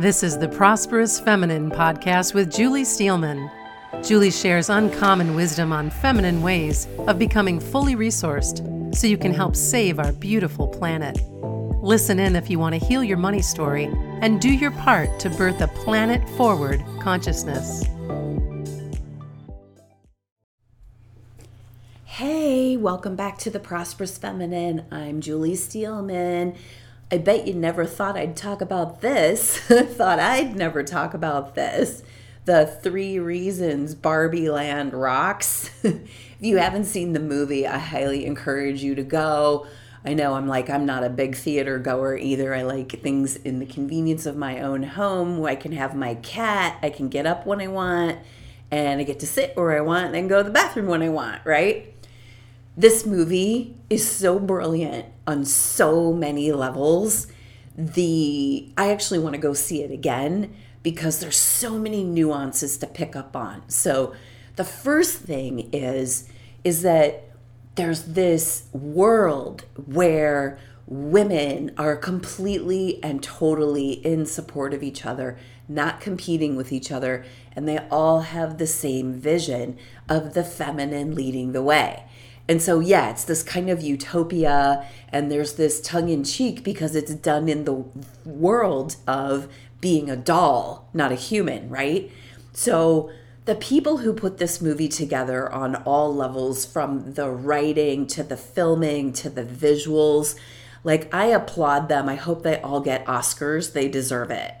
This is the Prosperous Feminine podcast with Julie Steelman. Julie shares uncommon wisdom on feminine ways of becoming fully resourced so you can help save our beautiful planet. Listen in if you want to heal your money story and do your part to birth a planet forward consciousness. Hey, welcome back to the Prosperous Feminine. I'm Julie Steelman. I bet you never thought I'd talk about this. thought I'd never talk about this. The three reasons Barbie Land rocks. if you haven't seen the movie, I highly encourage you to go. I know I'm like, I'm not a big theater goer either. I like things in the convenience of my own home where I can have my cat, I can get up when I want, and I get to sit where I want and go to the bathroom when I want, right? This movie is so brilliant on so many levels. The I actually want to go see it again because there's so many nuances to pick up on. So the first thing is is that there's this world where women are completely and totally in support of each other, not competing with each other, and they all have the same vision of the feminine leading the way. And so, yeah, it's this kind of utopia, and there's this tongue in cheek because it's done in the world of being a doll, not a human, right? So, the people who put this movie together on all levels, from the writing to the filming to the visuals, like I applaud them. I hope they all get Oscars. They deserve it.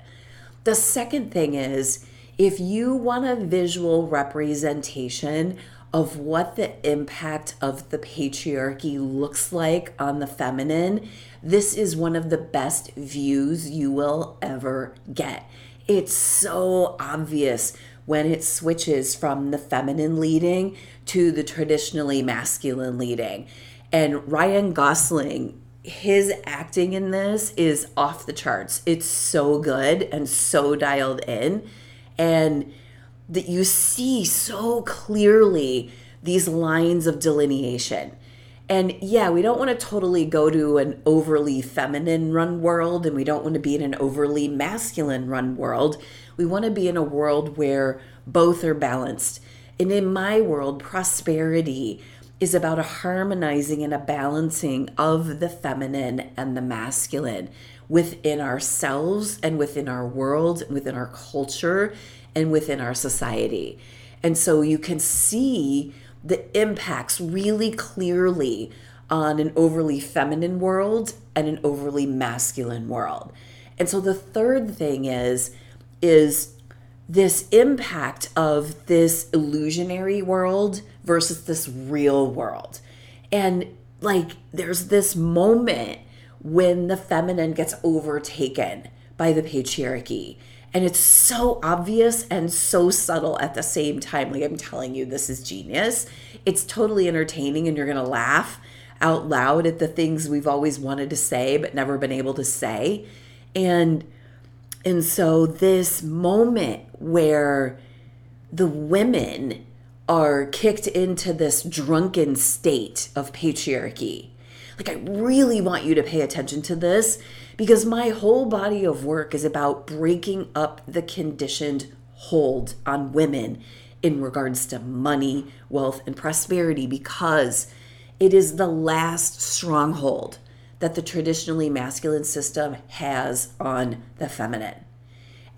The second thing is if you want a visual representation of what the impact of the patriarchy looks like on the feminine, this is one of the best views you will ever get. It's so obvious when it switches from the feminine leading to the traditionally masculine leading. And Ryan Gosling, his acting in this is off the charts. It's so good and so dialed in. And that you see so clearly these lines of delineation. And yeah, we don't want to totally go to an overly feminine run world and we don't want to be in an overly masculine run world. We want to be in a world where both are balanced. And in my world, prosperity is about a harmonizing and a balancing of the feminine and the masculine within ourselves and within our world, within our culture, and within our society. And so you can see the impacts really clearly on an overly feminine world and an overly masculine world. And so the third thing is is this impact of this illusionary world versus this real world. And like there's this moment when the feminine gets overtaken by the patriarchy and it's so obvious and so subtle at the same time. Like I'm telling you, this is genius. It's totally entertaining, and you're going to laugh out loud at the things we've always wanted to say but never been able to say. And and so this moment where the women are kicked into this drunken state of patriarchy. Like I really want you to pay attention to this because my whole body of work is about breaking up the conditioned hold on women in regards to money, wealth, and prosperity because it is the last stronghold that the traditionally masculine system has on the feminine.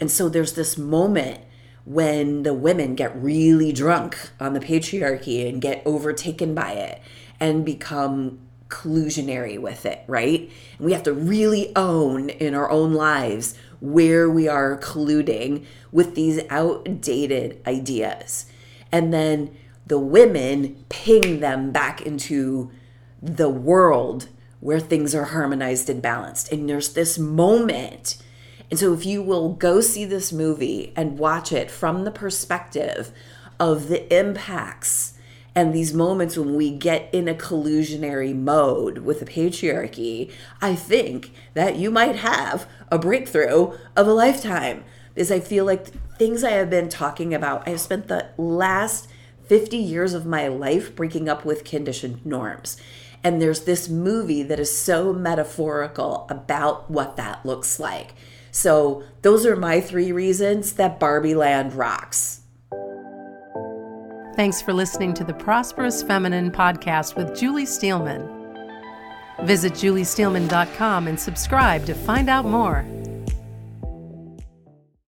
And so there's this moment when the women get really drunk on the patriarchy and get overtaken by it and become collusionary with it, right? And we have to really own in our own lives where we are colluding with these outdated ideas. And then the women ping them back into the world where things are harmonized and balanced. And there's this moment. And so, if you will go see this movie and watch it from the perspective of the impacts and these moments when we get in a collusionary mode with the patriarchy, I think that you might have a breakthrough of a lifetime. Is I feel like things I have been talking about, I have spent the last 50 years of my life breaking up with conditioned norms. And there's this movie that is so metaphorical about what that looks like. So, those are my three reasons that Barbie Land rocks. Thanks for listening to the Prosperous Feminine podcast with Julie Steelman. Visit juliesteelman.com and subscribe to find out more.